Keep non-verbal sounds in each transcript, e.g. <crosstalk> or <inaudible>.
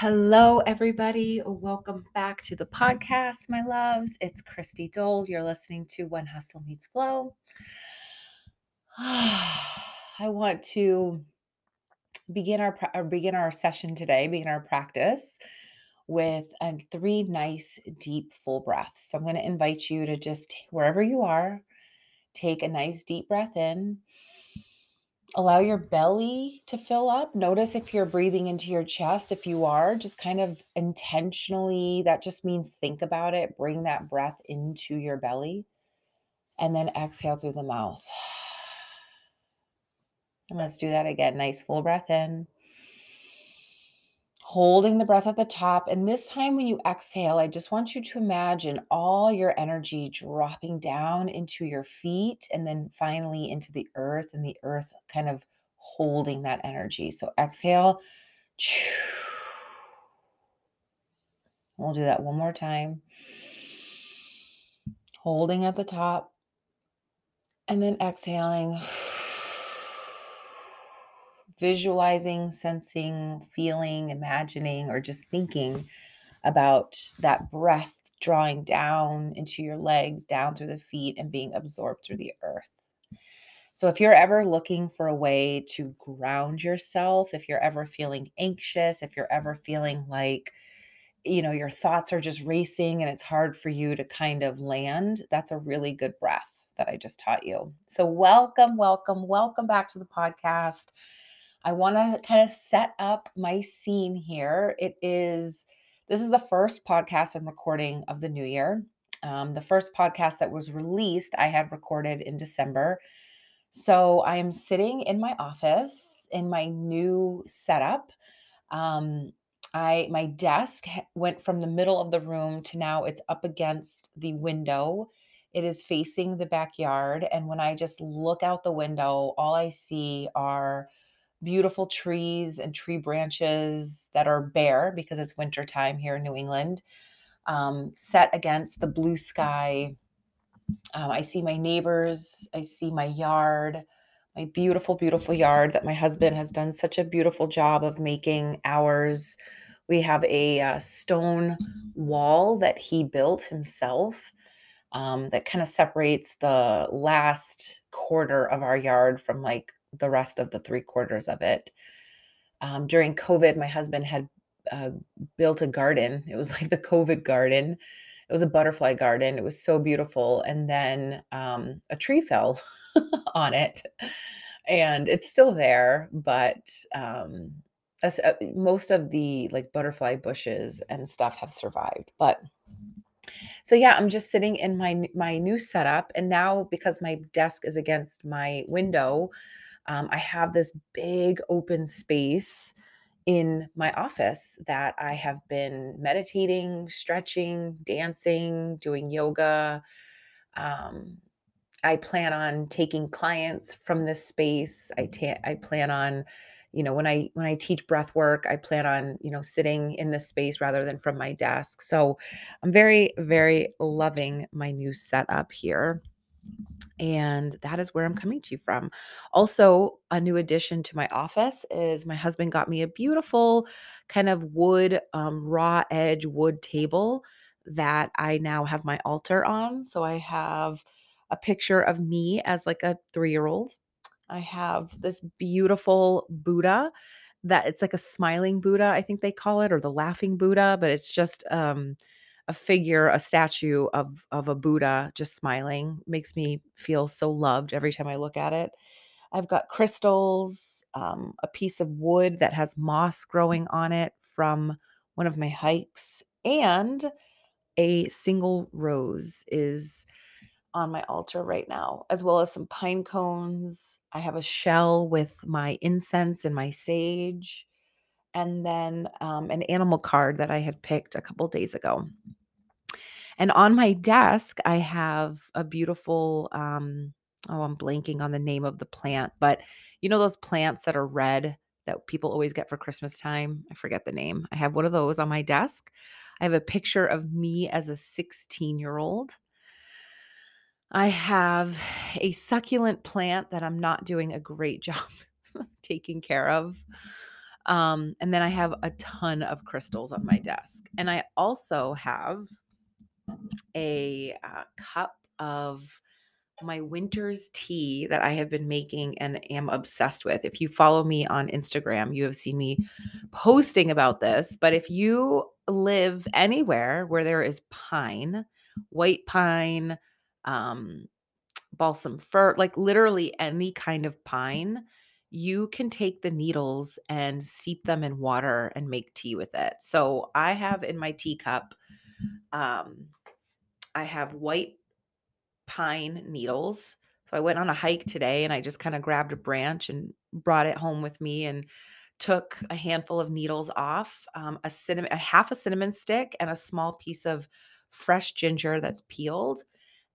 Hello, everybody. Welcome back to the podcast, my loves. It's Christy Dole. You're listening to When Hustle Meets Flow. <sighs> I want to begin our begin our session today, begin our practice with a three nice deep full breaths. So I'm going to invite you to just wherever you are, take a nice deep breath in allow your belly to fill up. Notice if you're breathing into your chest. If you are, just kind of intentionally, that just means think about it. Bring that breath into your belly and then exhale through the mouth. <sighs> And let's do that again. Nice full breath in holding the breath at the top. And this time, when you exhale, I just want you to imagine all your energy dropping down into your feet and then finally into the earth, and the earth kind of holding that energy. So exhale. <sniffs> We'll do that one more time. Holding at the top and then exhaling visualizing, sensing, feeling, imagining, or just thinking about that breath drawing down into your legs, down through the feet, and being absorbed through the earth. So, if you're ever looking for a way to ground yourself, if you're ever feeling anxious, if you're ever feeling like, you know, your thoughts are just racing and it's hard for you to kind of land, that's a really good breath that I just taught you. So, welcome, welcome, welcome back to the podcast. I want to kind of set up my scene here. It is, this is the first podcast I'm recording of the new year. Um, the first podcast that was released, I had recorded in December. So I am sitting in my office in my new setup. Um, I my desk went from the middle of the room to now it's up against the window. It is facing the backyard, and when I just look out the window, all I see are beautiful trees and tree branches that are bare because it's winter time here in New England, um, set against the blue sky. Um, I see my neighbors, I see my yard, my beautiful, beautiful yard that my husband has done such a beautiful job of making ours. We have a uh, stone wall that he built himself um, that kind of separates the last quarter of our yard from like the rest of the three quarters of it. Um, during COVID, my husband had uh, built a garden. It was <laughs> like the COVID garden. It was a butterfly garden. It was so beautiful. And then um, a tree fell <laughs> on it. And it's still there, but um, uh, most of the like butterfly bushes and stuff have survived. But so yeah, I'm just sitting in my my new setup, and now because my desk is against my window, um, I have this big open space in my office that I have been meditating, stretching, dancing, doing yoga. Um, I plan on taking clients from this space. I ta- I plan on, you know, when I when I teach breath work, I plan on, you know, sitting in this space rather than from my desk. So I'm very, very loving my new setup here. And that is where I'm coming to you from. Also, a new addition to my office is my husband got me a beautiful kind of wood, um, raw edge wood table that I now have my altar on. So I have a picture of me as like a three year old. I have this beautiful Buddha that it's like a smiling Buddha, I think they call it, or the laughing Buddha, but it's just um, a figure, a statue of of a Buddha just smiling. Makes me feel so loved every time I look at it. I've got crystals, um, a piece of wood that has moss growing on it from one of my hikes, and a single rose is on my altar right now, as well as some pine cones. I have a shell with my incense and my sage, and then um, an animal card that I had picked a couple days ago. And on my desk, I have a beautiful, um, oh, I'm blanking on the name of the plant, but you know those plants that are red that people always get for Christmas time? I forget the name. I have one of those on my desk. I have a picture of me as a 16 year old. I have a succulent plant that I'm not doing a great <laughs> job taking care of. Um, and then I have a ton of crystals on my desk. And I also have a uh, cup of my winter's tea that I have been making and am obsessed with. If you follow me on Instagram, you have seen me posting about this. But if you live anywhere where there is pine, white pine, um, balsam fir, like literally any kind of pine, you can take the needles and seep them in water and make tea with it. So I have in my teacup, um, I have white pine needles. So I went on a hike today and I just kind of grabbed a branch and brought it home with me and took a handful of needles off, um, a cinnamon, a half a cinnamon stick, and a small piece of fresh ginger that's peeled.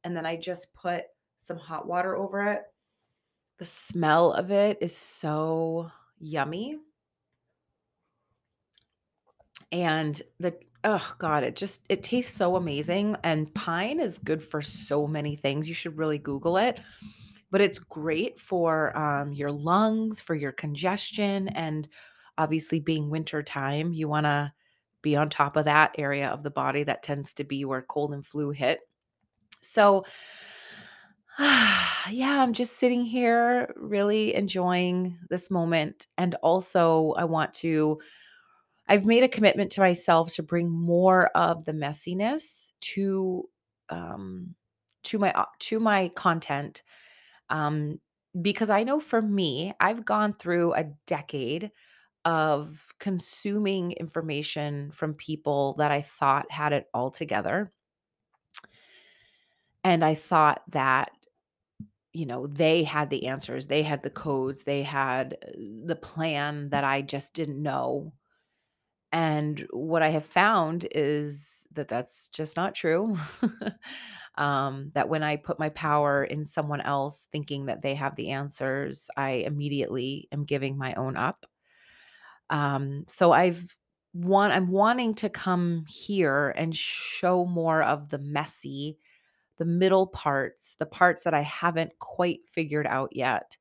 And then I just put some hot water over it. The smell of it is so yummy. And the oh god, it just it tastes so amazing. And pine is good for so many things. You should really Google it. But it's great for um, your lungs, for your congestion, and obviously being winter time, you want to be on top of that area of the body that tends to be where cold and flu hit. So, <sighs> yeah, I'm just sitting here really enjoying this moment. And also, I want to, I've made a commitment to myself to bring more of the messiness to, um, to my uh, to my content um, because I know for me, I've gone through a decade of consuming information from people that I thought had it all together. And I thought that, you know, they had the answers, they had the codes, they had uh, the plan that I just didn't know. And what I have found is that that's just not true. <laughs> um, that when I put my power in someone else thinking that they have the answers, I immediately am giving my own up. Um, so I've want I'm wanting to come here and show more of the messy, the middle parts, the parts that I haven't quite figured out yet.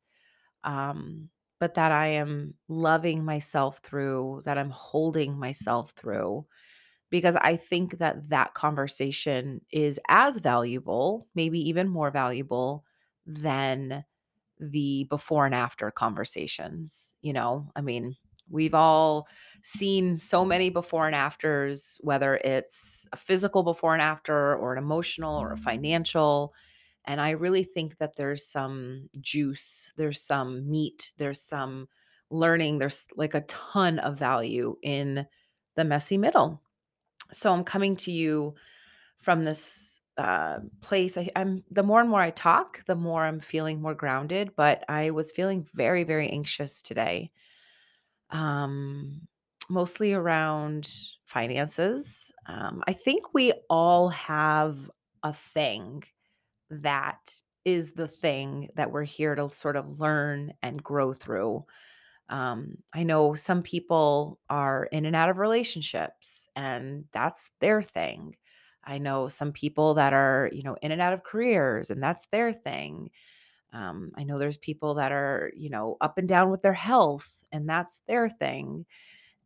Um, but that I am loving myself through, that I'm holding myself through because I think that that conversation is as valuable, maybe even more valuable than the before and after conversations. You know, I mean, we've all seen so many before and afters, whether it's a physical before and after, or an emotional, or a financial. And I really think that there's some juice, there's some meat, there's some learning, there's like a ton of value in the messy middle. So I'm coming to you from this uh, place. I, I'm the more and more I talk, the more I'm feeling more grounded. But I was feeling very, very anxious today, um, mostly around finances. Um, I think we all have a thing that is the thing that we're here to sort of learn and grow through. Um, I know some people are in and out of relationships, and that's their thing. I know some people that are, you know, in and out of careers, and that's their thing. Um, I know there's people that are, you know, up and down with their health, and that's their thing.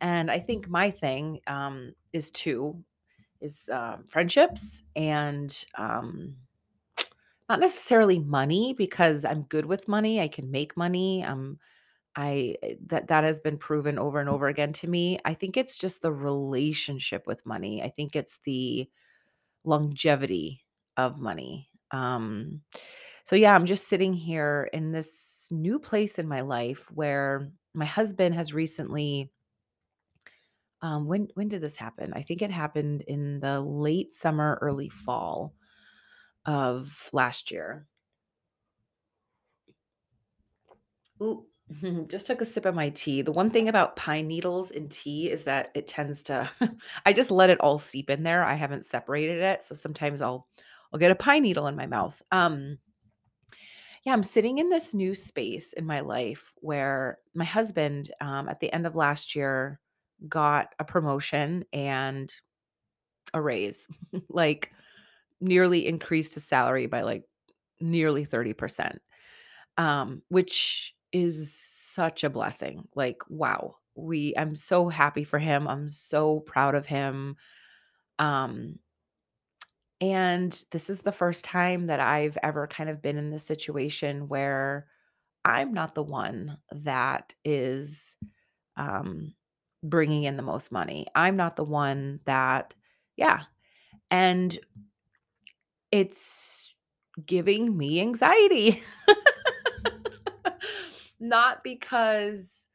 And I think my thing um, is two is uh, friendships and um, not necessarily money because I'm good with money. I can make money. Um, I eh, that that has been proven over and over again to me. I think it's just the relationship with money. I think it's the longevity of money. Um, so yeah, I'm just sitting here in this new place in my life where my husband has recently um when when did this happen? I think it happened in the late summer, early fall of last year. Ooh, <laughs> just took a sip of my tea. The one thing about pine needles in tea is that it tends to <laughs> I just let it all seep in there. I haven't separated it, so sometimes I'll I'll get a pine needle in my mouth. Um yeah, I'm sitting in this new space in my life where my husband um at the end of last year got a promotion and a raise. <laughs> like nearly increased his salary by like nearly 30%. um, which is such a blessing. Like, wow. we I'm so happy for him. I'm so proud of him. Um, and this is the first time that I've ever kind of been in this situation where I'm not the one that is um, bringing in the most money. I'm not the one that, yeah. And it's giving me anxiety. <laughs> not because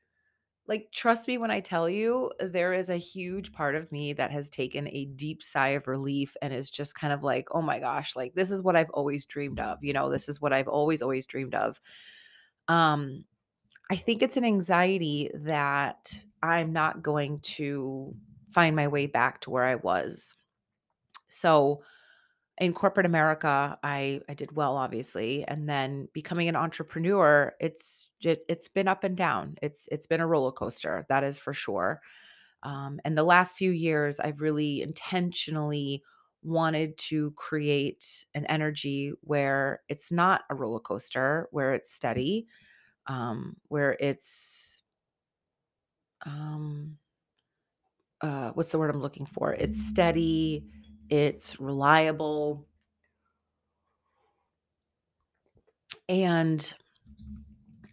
Like, trust me when I tell you, there is a huge part of me that has taken a deep sigh of relief and is just kind of like, "Oh my gosh, like this is what I've always dreamed of." You know, this is what I've always always dreamed of. Um, I think it's an anxiety that I'm not going to find my way back to where I was. So, in corporate America, I I did well, obviously, and then becoming an entrepreneur, it's just it's been up and down. It's it's been a roller coaster, that is for sure. Um, and the last few years, I've really intentionally wanted to create an energy where it's not a roller coaster, where it's steady, um, where it's um, uh, what's the word I'm looking for? It's steady, it's reliable, and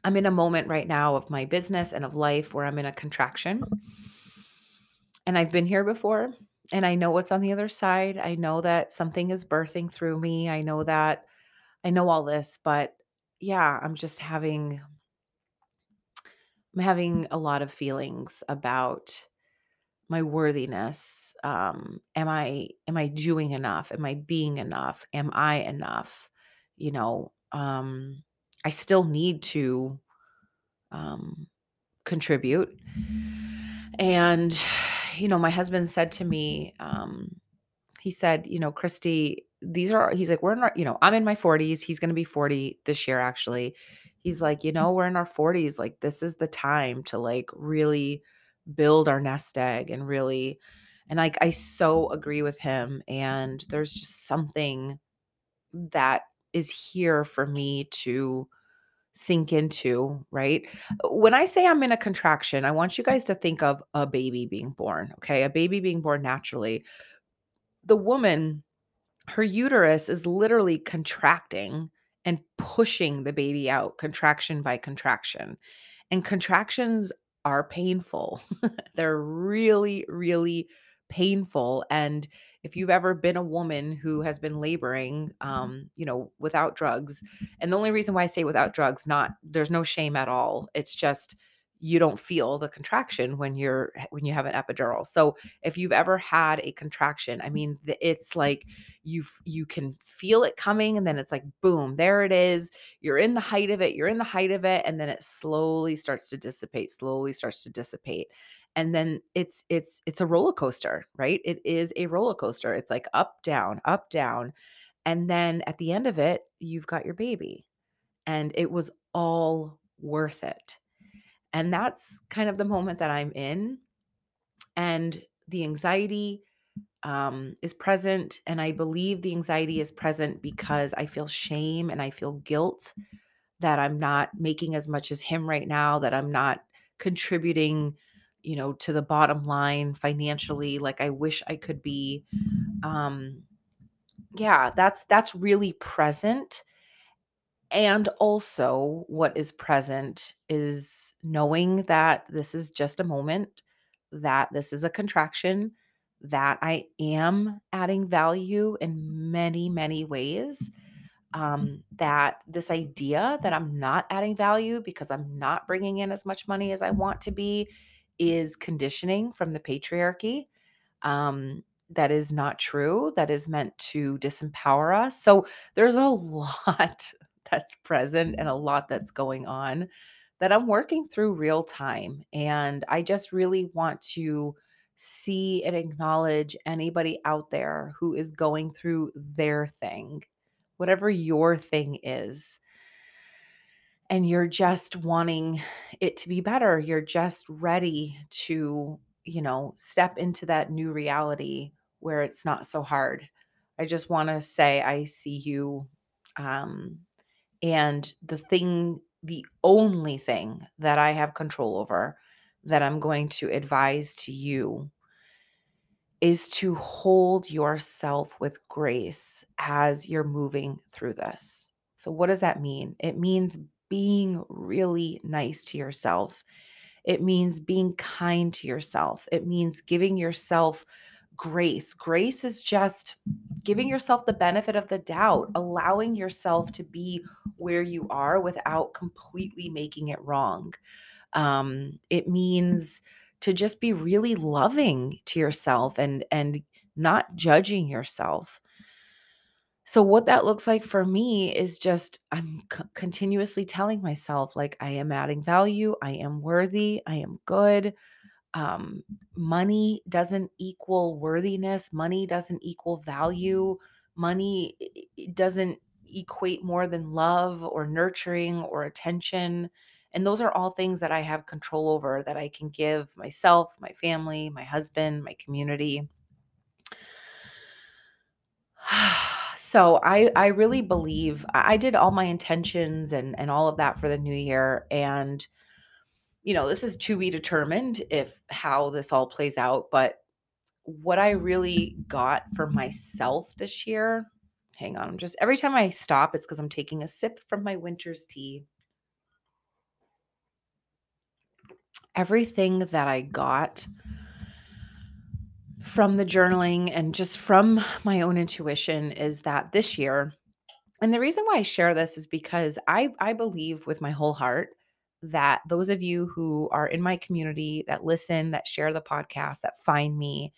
I'm in a moment right now of my business and of life where I'm in a contraction. And I've been here before and I know what's on the other side. I know that something is birthing through me. I know that I know all this, but yeah, I'm just having I'm having a lot of feelings about my worthiness. Um am I am I doing enough? Am I being enough? Am I enough? You know, um I still need to um contribute. And, you know, my husband said to me, um, he said, you know, Christy, these are, he's like, we're in our, you know, I'm in my 40s. He's going to be 40 this year, actually. He's like, you know, we're in our 40s. Like, this is the time to like really build our nest egg and really, and like, I so agree with him. And there's just something that is here for me to sink into, right? When I say I'm in a contraction, I want you guys to think of a baby being born, okay? A baby being born naturally. The woman, her uterus is literally contracting and pushing the baby out, contraction by contraction. And contractions are painful. <laughs> They're really, really painful. And if you've ever been a woman who has been laboring, um, you know, without drugs, and the only reason why I say without drugs, not there's no shame at all. It's just you don't feel the contraction when you're when you have an epidural. So if you've ever had a contraction, I mm. mean, it's like you you can feel it coming, and then it's like boom, there it is. You're in the height of it. You're in the height of it, and then it slowly starts to dissipate. Slowly starts to dissipate, and then it's it's it's a roller coaster, right? It is a roller coaster. It's like up down, up down, and then at the end of it, you've got your baby, and it was all worth it and that's kind of the moment that I'm in. And the anxiety um, is present. And I believe the anxiety is present because I feel shame and I feel guilt that I'm not making as much as him right now, that I'm not contributing, you know, to the bottom line financially like I wish I could be. Um, yeah, that's that's really present and also, what is present is knowing that this is just a moment, that this is a contraction, that I am adding value in many, many ways. Um, that this idea that I'm not adding value because I'm not bringing in as much money as I want to be is conditioning from the patriarchy. Um, that is not true. That is meant to disempower us. So there's a <laughs> lot that's present and a lot that's going on that I'm working through real time. And I just really want to see and acknowledge anybody out there who is going through their thing, whatever your thing is. And you're just wanting it to be better. You're just ready to, you know, step into that new reality where it's not so hard. I just want to say, I see you. Um, and the thing, the only thing that I have control over, that I'm going to advise to you is to hold yourself with grace as you're moving through this. So, what does that mean? It means being really nice to yourself. It means being kind to yourself. It means giving yourself grace. Grace is just giving yourself the benefit of the doubt, allowing yourself to be where you are without completely making it wrong. Um, it means to just be really loving to yourself and and not judging yourself. So what that looks like for me is just I'm c- continuously telling myself like I am adding value, I am worthy, I am good. Um, money doesn't equal worthiness, money doesn't equal value, money doesn't equate more than love or nurturing or attention. And those are all things that I have control over that I can give myself, my family, my husband, my community. <sighs> So I I really believe I did all my intentions and and all of that for the new year and you know, this is to be determined if how this all plays out, but what I really got for myself this year, hang on, I'm just every time I stop, it's because I'm taking a sip from my winter's tea. Everything that I got from the journaling and just from my own intuition is that this year, and the reason why I share this is because I I believe with my whole heart that those of you who are in my community that listen, that share the podcast, that find me,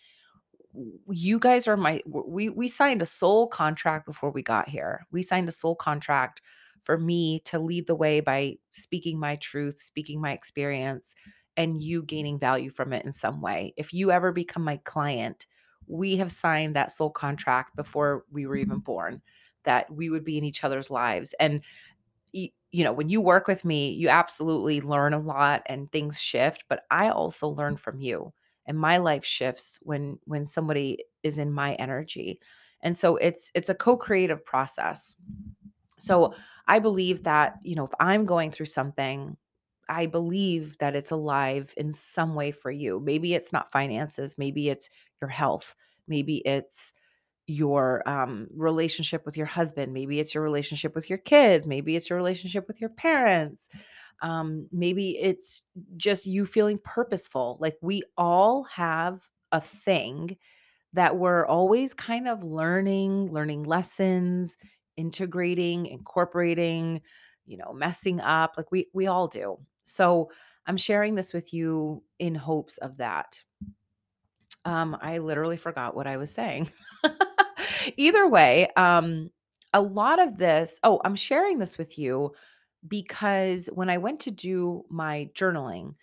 you guys are my we we signed a soul contract before we got here. We signed a soul contract for me to lead the way by speaking my truth, speaking my experience and you gaining value from it in some way. If you ever become my client, we have signed that soul contract before we were even mm-hmm. born that we would be in each other's lives. And you know, when you work with me, you absolutely learn a lot and things shift, but I also learn from you. And my life shifts when when somebody is in my energy. And so it's it's a co-creative process. So I believe that, you know, if I'm going through something, I believe that it's alive in some way for you. Maybe it's not finances, maybe it's your health, maybe it's your um, relationship with your husband. Maybe it's your relationship with your kids. Maybe it's your relationship with your parents. Um, maybe it's just you feeling purposeful. Like we all have a thing that we're always kind of learning, learning lessons, integrating, incorporating, you know, messing up. Like we we all do. So I'm sharing this with you in hopes of that. Um, I literally forgot what I was saying. <laughs> Either way, um, a lot of this, oh, I'm sharing this with you because when I went to do my journaling,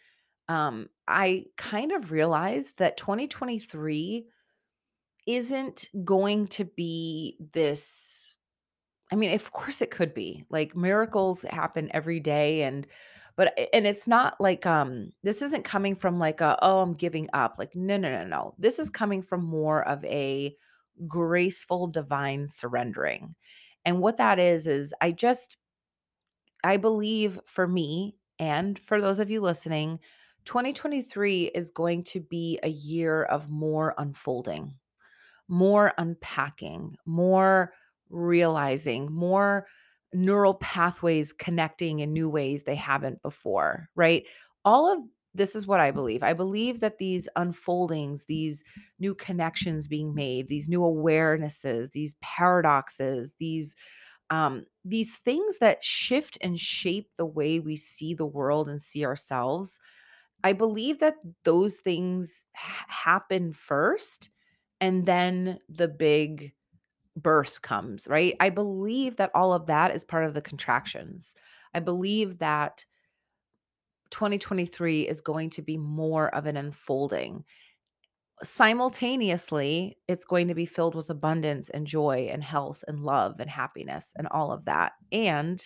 um, I kind of realized that 2023 isn't going to be this I mean, of course it could be. Like miracles happen every day and but and it's not like um this isn't coming from like a oh I'm giving up. Like no no no no. This is coming from more of a graceful divine surrendering. And what that is is I just I believe for me and for those of you listening, 2023 is going to be a year of more unfolding more unpacking, more realizing, more neural pathways connecting in new ways they haven't before, right? All of this is what I believe. I believe that these unfoldings, these new connections being made, these new awarenesses, these paradoxes, these um these things that shift and shape the way we see the world and see ourselves I believe that those things ha happen first, and then the big birth comes, right? I believe that all of that is part of the contractions. I believe that 2023 is going to be more of an unfolding. Simultaneously, it's going to be filled with abundance and joy and health and love and happiness and all of that. And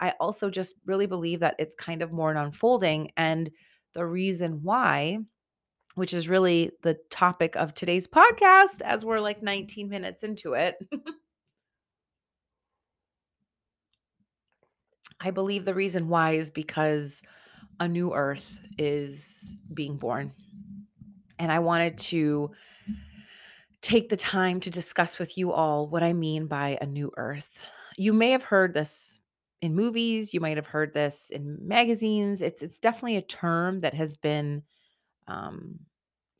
I also just really believe that it's kind of more an unfolding. And the reason why which is really the topic of today's podcast as we're like 19 minutes into it. <laughs> I believe the reason why is because a new earth is being born. And I wanted to take the time to discuss with you all what I mean by a new earth. You may have heard this in movies, you might have heard this in magazines. It's it's definitely a term that has been um,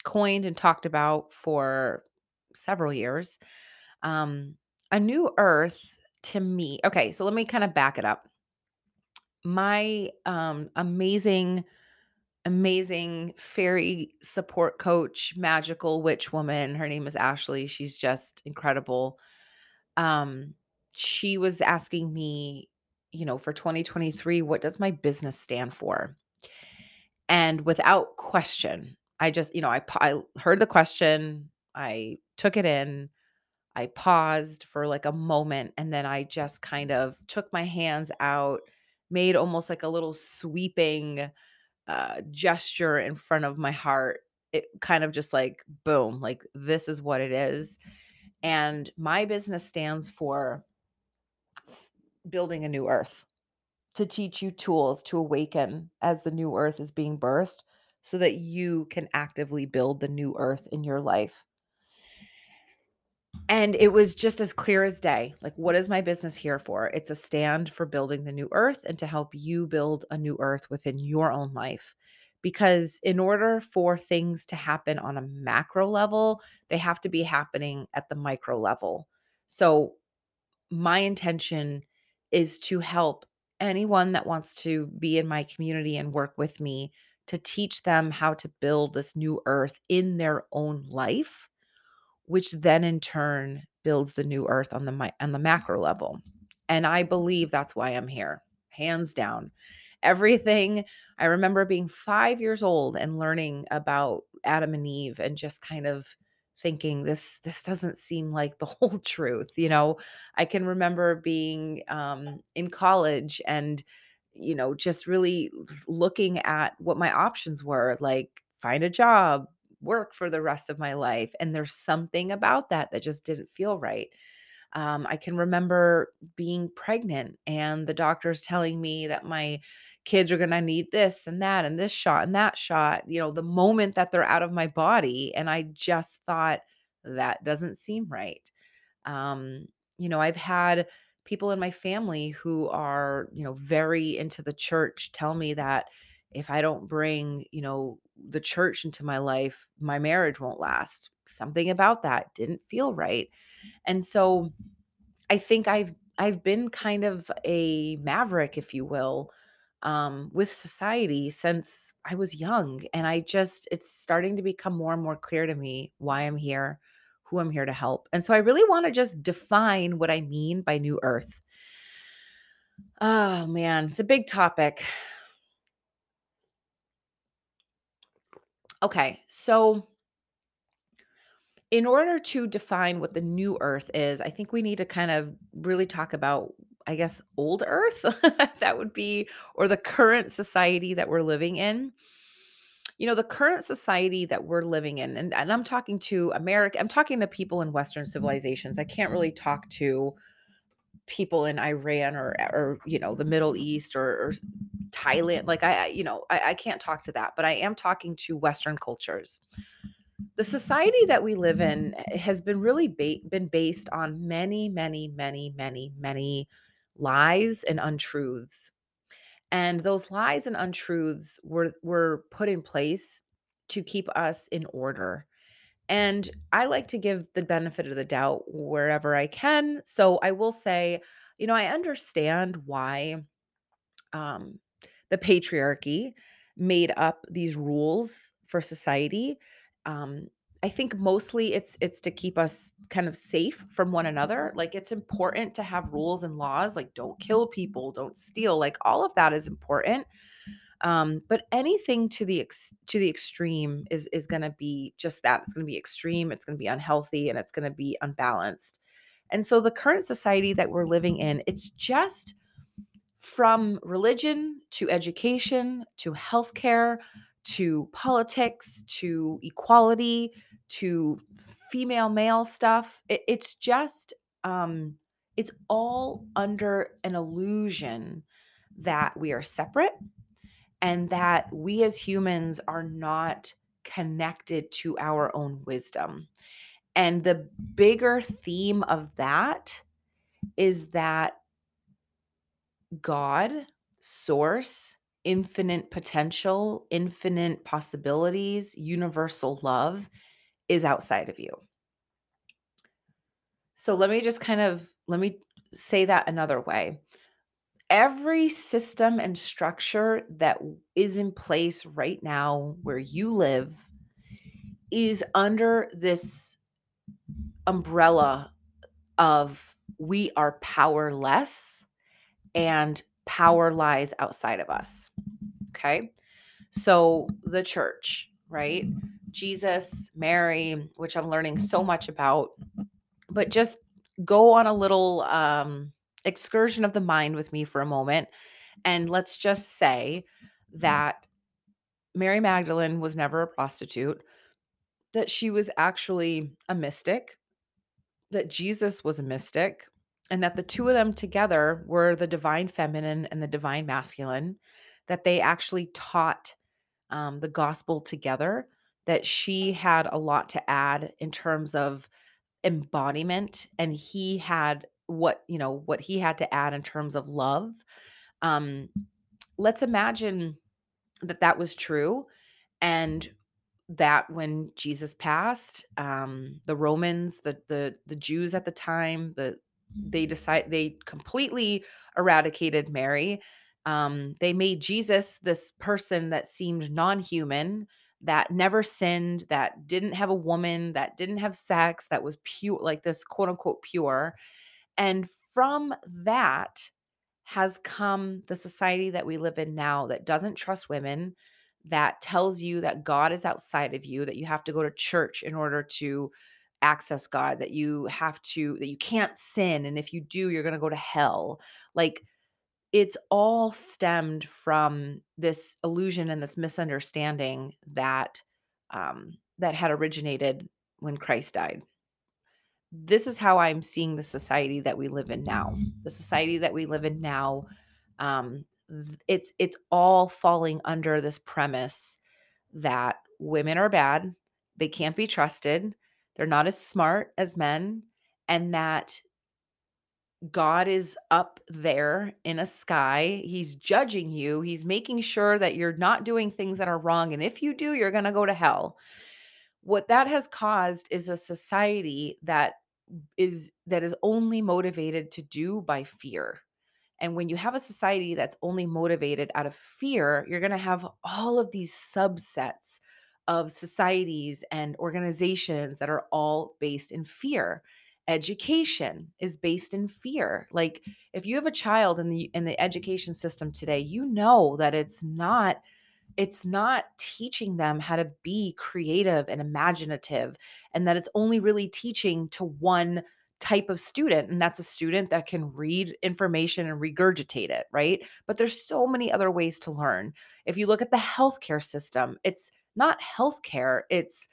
coined and talked about for several years. Um, a new earth to me. Okay, so let me kind of back it up. My um, amazing amazing fairy support coach, magical witch woman. Her name is Ashley. She's just incredible. Um, she was asking me, you know, for 2023, what does my business stand for? And without question, I just, you know, I, I heard the question, I took it in, I paused for like a moment, and then I just kind of took my hands out, made almost like a little sweeping uh, gesture in front of my heart. It kind of just like, boom, like this is what it is. And my business stands for building a new earth to teach you tools to awaken as the new earth is being birthed so that you can actively build the new earth in your life. And it was just as clear as day. Like, what is my business here for? It's a stand for building the new earth and to help you build a new earth within your own life. Because in order for things to happen on a macro level, they have to be happening at the micro level. So, my intention is to help anyone that wants to be in my community and work with me to teach them how to build this new earth in their own life which then in turn builds the new earth on the on the macro level. And I believe that's why I'm here, hands down. Everything I remember being 5 years old and learning about Adam and Eve and just kind of thinking this this doesn't seem like the <laughs> whole truth, you know. I can remember being um in college and you know just really looking at what my options were like find a job work for the rest of my life. And there's something about that that just didn't feel right. Um, I can remember being pregnant and the doctors telling me that my kids are going to need this and that and this shot and that shot, you know, the moment that they're out of my body. And I just thought, that doesn't seem right. Um, you know, I've had people in my family who are, you know, very into the church tell me that if I don't bring, you know, the church into my life, my marriage won't last. Something about that didn't feel right. And so I think I've I've been kind of a maverick, if you will, um, with society since I was young. And I just, it's starting to become more and more clear to me why I'm here, who I'm here to help. And so I really want to just define what I mean by new earth. Oh man, it's a big topic. Okay, so in order to define what the new earth is, I think we need to kind of really talk about, I guess, old earth. <laughs> that would be, or the current society that we're living in. You know, the current society that we're living in, and, and I'm talking to America, I'm talking to people in Western mm-hmm. civilizations. I can't really mm-hmm. talk to people in Iran or, eh, or you know, the Middle East or, or Thailand. Like, I, you know, I, I can't talk to that, but I am talking to Western cultures the society that we live in eh, eh, has been really ba- been based on many many many many many lies and untruths and those lies and untruths were were put in place to keep us in order and i like to give the benefit of the doubt wherever i can so i will say you know i understand why um, the patriarchy made up these rules for society. Um, I think mostly it's it's to keep us kind of safe from one another. Like it's important to have rules and laws, like don't kill people, don't steal. Like all of that is important. Um, but anything to the ex- to the extreme is is going to be just that. It's going to be extreme. It's going to be unhealthy, and it's going to be unbalanced. And so the current society that we're living in, it's just from religion to education to healthcare to politics to equality to female male stuff it, it's just um it's all under an illusion that we are separate and that we as humans are not connected to our own wisdom. And the bigger theme of that is that God, source, infinite potential, infinite possibilities, universal love is outside of you. So let me just kind of let me say that another way. Every system and structure that is in place right now where you live is under this umbrella of we are powerless and power lies outside of us. Okay. So the church, right? Jesus, Mary, which I'm learning so much about, but just go on a little um, excursion of the mind with me for a moment. And let's just say that Mary Magdalene was never a prostitute, that she was actually a mystic, that Jesus was a mystic, and that the two of them together were the divine feminine and the divine masculine, that they actually taught um, the gospel together, that she had a lot to add in terms of embodiment, and he had what you know what he had to add in terms of love. Um, let's imagine that that was true, and that when Jesus passed, um, the Romans, the the the Jews at the time, the they decide they completely eradicated Mary. Um, they made Jesus this person that seemed non-human, that never sinned, that didn't have a woman, that didn't have sex, that was pure, like this quote unquote pure. And from that has come the society that we live in now that doesn't trust women, that tells you that God is outside of you, that you have to go to church in order to access God, that you have to, that you can't sin. And if you do, you're going to go to hell. Like it's all stemmed from this illusion and this misunderstanding that um, that had originated when Christ died. This is how I'm seeing the society that we live in now. The society that we live in now, um, it's it's all falling under this premise that women are bad, they can't be trusted, they're not as smart as men, and that God is up there in a sky. He's judging you. He's making sure that you're not doing things that are wrong. And if you do, you're going to go to hell. What that has caused is a society that is that is only motivated to do by fear. And when you have a society that's only motivated out of fear, you're going to have all of these subsets of societies and organizations that are all based in fear. Education is based in fear. Like if you have a child in the in the education system today, you know that it's not it's not teaching them how to be creative and imaginative and that it's only really teaching to one type of student and that's a student that can read information and regurgitate it right? But there's so many other ways to learn. If you look at the healthcare system it's not healthcare it's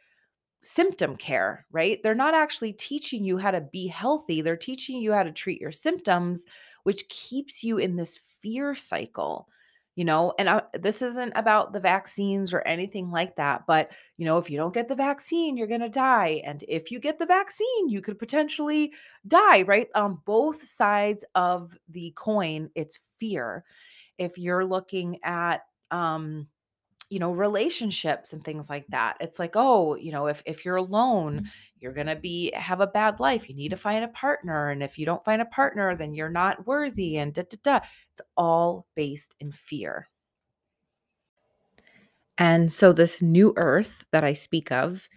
symptom care right? They're not actually teaching you how to be healthy they're teaching you how to treat your symptoms which keeps you in this fear cycle you know and I, this isn't about the vaccines or anything like that but you know if you don't get the vaccine you're going to die and if you get the vaccine you could potentially die right? On both sides of the coin it's fear. If you're looking at um you know relationships and things like that. It's like oh you know if if you're alone you're going to be have a bad life. You need to find a partner and if you don't find a partner then you're not worthy and da da da. It's all based in fear. And so this new earth that i speak of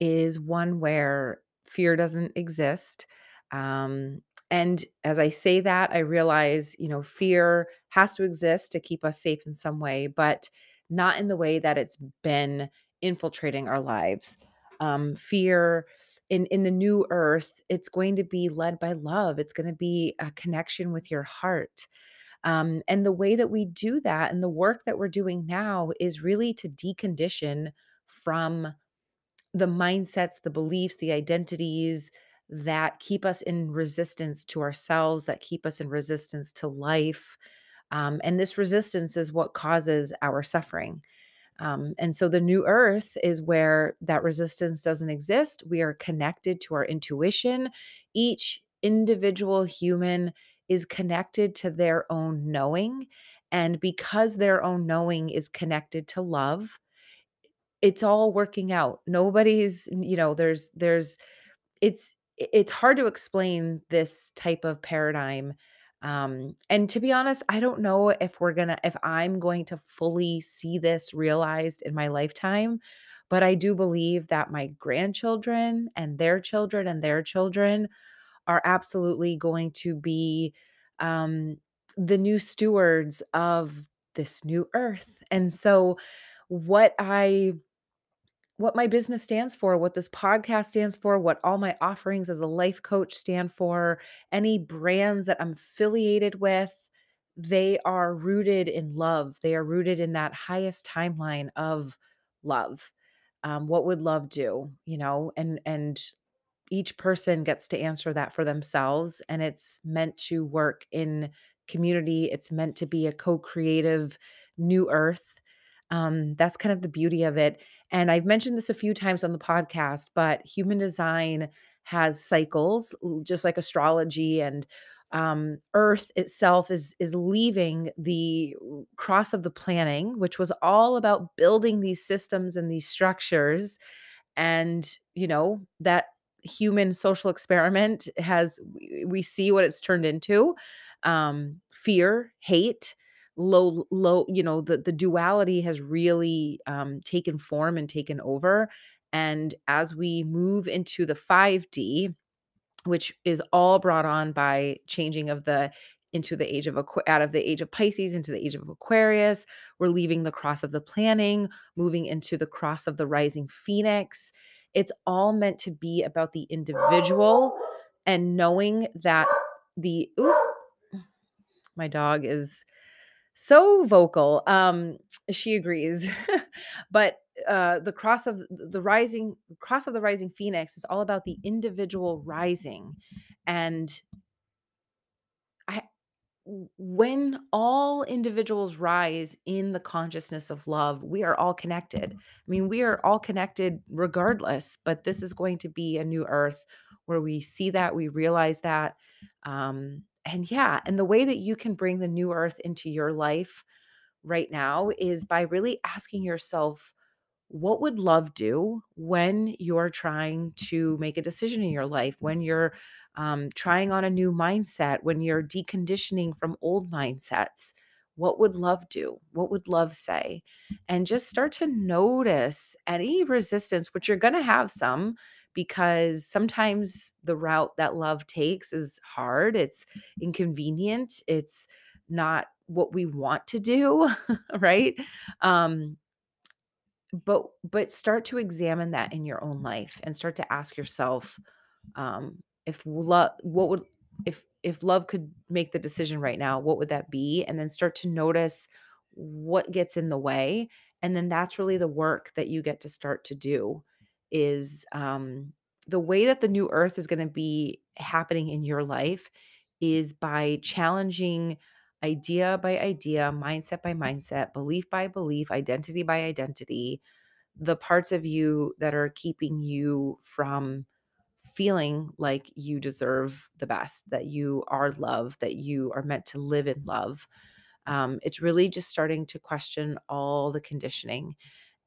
is one where fear doesn't exist um and as i say that i realize you know fear has to exist to keep us safe in some way but not in the way that it's been infiltrating our lives. Um, fear in in the new earth, it's going to be led by love. It's going to be a connection with your heart. Um, and the way that we do that and the work that we're doing now is really to decondition from the mindsets, the beliefs, the identities that keep us in resistance to ourselves, that keep us in resistance to life, Um, and this resistance is what causes our suffering. Um, and so the new earth is where that resistance doesn't exist. We are connected to our intuition. Each individual human is connected to their own knowing. And because their own knowing is connected to love, it's all working out. Nobody's, you know, there's, there's, it's, it's hard to explain this type of paradigm um, and to be honest, I don't know if we're gonna if I'm going to fully see this realized in my lifetime, but I do believe that my grandchildren and their children and their children are absolutely going to be um, the new stewards of this new earth. And so, what I what my business stands for, what this podcast stands for, what all my offerings as a life coach stand for, any brands that I'm affiliated with, they are rooted in love. They are rooted in that highest timeline of love. Um, what would love do? You know, and and each person gets to answer that for themselves, and it's meant to work in community. It's meant to be a co-creative new earth um, that's kind of the beauty of it. And I've mentioned this a few times on the podcast, but human design has cycles, just like astrology and um, Earth itself is is leaving the cross of the planning, which was all about building these systems and these structures and you know that human social experiment has we see what it's turned into um fear hate low low you know the the duality has really um taken form and taken over and as we move into the 5D which is all brought on by changing of the into the age of out of the age of Pisces into the age of Aquarius. We're leaving the cross of the planning, moving into the cross of the rising phoenix. It's all meant to be about the individual and knowing that the oop, my dog is so vocal. Um, she agrees. <laughs> but uh, the cross of the rising cross of the rising phoenix is all about the individual rising and I, when all individuals rise in the consciousness of love, we are all connected. I mean, we are all connected regardless, but this is going to be a new earth where we see that, we realize that. Um, and yeah, and the way that you can bring the new earth into your life right now is by really asking yourself, what would love do when you're trying to make a decision in your life, when you're um, trying on a new mindset, when you're deconditioning from old mindsets? What would love do? What would love say? And just start to notice any resistance, which you're going to have some, because sometimes the route that love takes is hard, it's inconvenient, it's not what we want to do, <laughs> right? Um, but but start to examine that in your own life and start to ask yourself um if love what would if if love could make the decision right now what would that be and then start to notice what gets in the way and then that's really the work that you get to start to do is um the way that the new earth is going to be happening in your life is by challenging idea by idea mindset by mindset belief by belief identity by identity the parts of you that are keeping you from feeling like you deserve the best, that you are loved, that you are meant to live in love. Um, it's really just starting to question all the conditioning.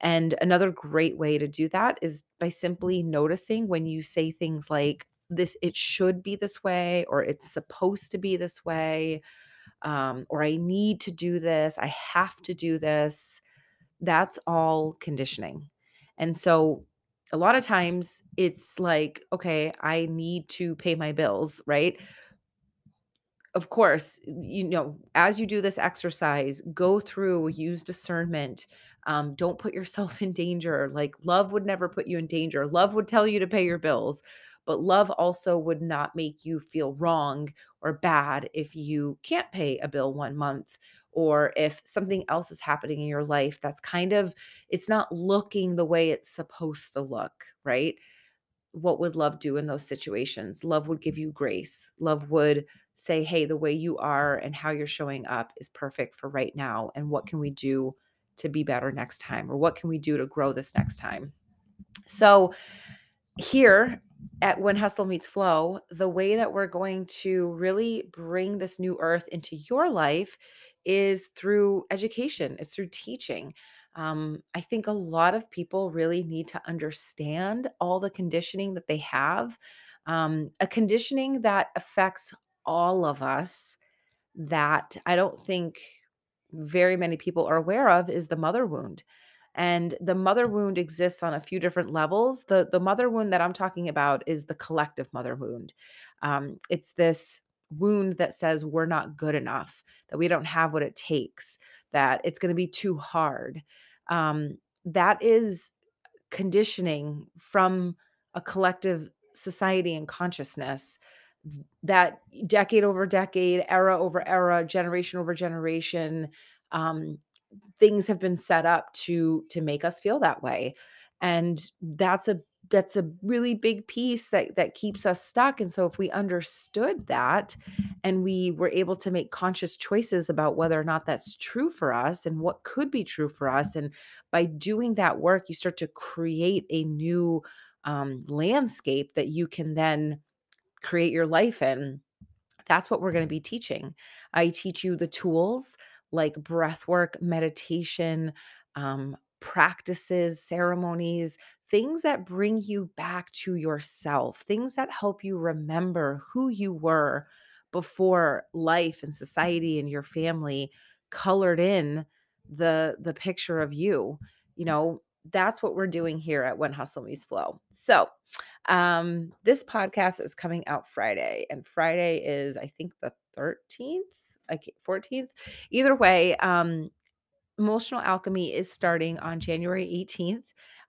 And another great way to do that is by simply noticing when you say things like, this, it should be this way, or it's supposed to be this way, um, or I need to do this, I have to do this that's all conditioning. And so a lot of times it's like, okay, I need to pay my bills, right? Of course, you know, as you do this exercise, go through, use discernment. Um, don't put yourself <laughs> in danger. Like love would never put you in danger. Love would tell you to pay your bills, but love also would not make you feel wrong or bad if you can't pay a bill one month or if something else is happening in your life that's kind of it's not looking the way it's supposed to look, right? what would love do in those situations? Love would give you grace. Love would say, hey, the way you are and how you're showing up is perfect for right now. And what can we do to be better next time? Or what can we do to grow this next time? So, here at When Hustle Meets Flow, the way that we're going to really bring this new earth into your life is through education, it's through teaching. Um, I think a lot of people really need to understand all the conditioning that they have, um, a conditioning that affects all of us that I don't think very many people are aware of is the mother wound. And the mother wound exists on a few different levels. The the mother wound that I'm talking about is the collective mother wound. Um, it's this wound that says we're not good enough, that we don't have what it takes, that it's going to be too hard. Um, that is conditioning from a collective society and consciousness that decade over decade, era over era, generation over generation, um, things have been set up to to make us feel that way, and that's a that's a really big piece that that keeps us stuck. And so, if we understood that, and we were able to make conscious choices about whether or not that's true for us and what could be true for us, and by doing that work, you start to create a new um, landscape that you can then create your life in. That's what we're going to be teaching. I teach you the tools like breath work, meditation, um, practices, ceremonies, things that bring you back to yourself, things that help you remember who you were before life and society and your family colored in the the picture of you. You know, that's what we're doing here at When Hustle Meets Flow. So, um, this podcast is coming out Friday, and Friday is, I think, the 13th, like 14th. Either way, um, Emotional Alchemy is starting on January 18th.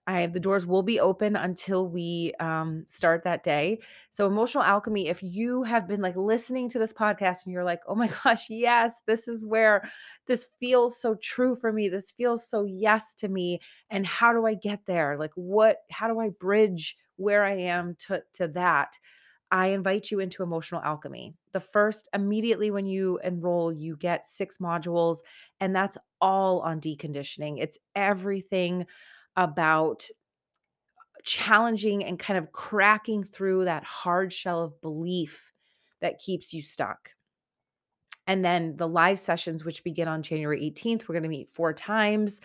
I have the doors will be open until we um, start that day. So, Emotional Alchemy, if you have been like listening to this podcast and you're like, oh my <laughs> gosh, yes, this is where this feels so true for me. This feels so yes to me. And how do I get there? Like, what, how do I bridge where I am to, to that? I invite you into Emotional Alchemy. The first, immediately when you enroll, you get six modules, and that's all on deconditioning. It's everything about challenging and kind of cracking through that hard shell of belief that keeps you stuck. And then the live sessions, which begin on January 18th, we're going to meet four times.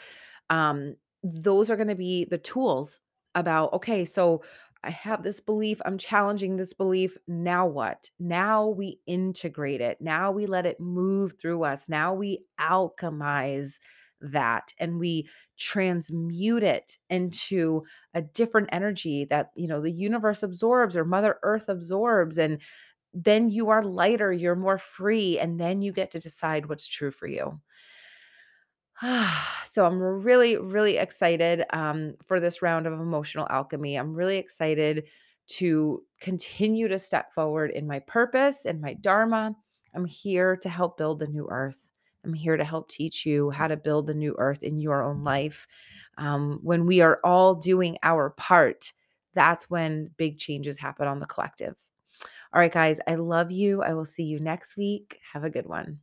Um, those are going to be the tools about, okay, so I have this belief, I'm challenging this belief. Now what? Now we integrate it. Now we let it move through us. Now we alchemize that and we transmute it into a different energy that you know the universe absorbs or mother earth absorbs and then you are lighter you're more free and then you get to decide what's true for you <sighs> so i'm really really excited um, for this round of emotional alchemy i'm really excited to continue to step forward in my purpose and my dharma i'm here to help build the new earth I'm here to help teach you how to build the new earth in your own life. Um, when we are all doing our part, that's when big changes happen on the collective. All right, guys, I love you. I will see you next week. Have a good one.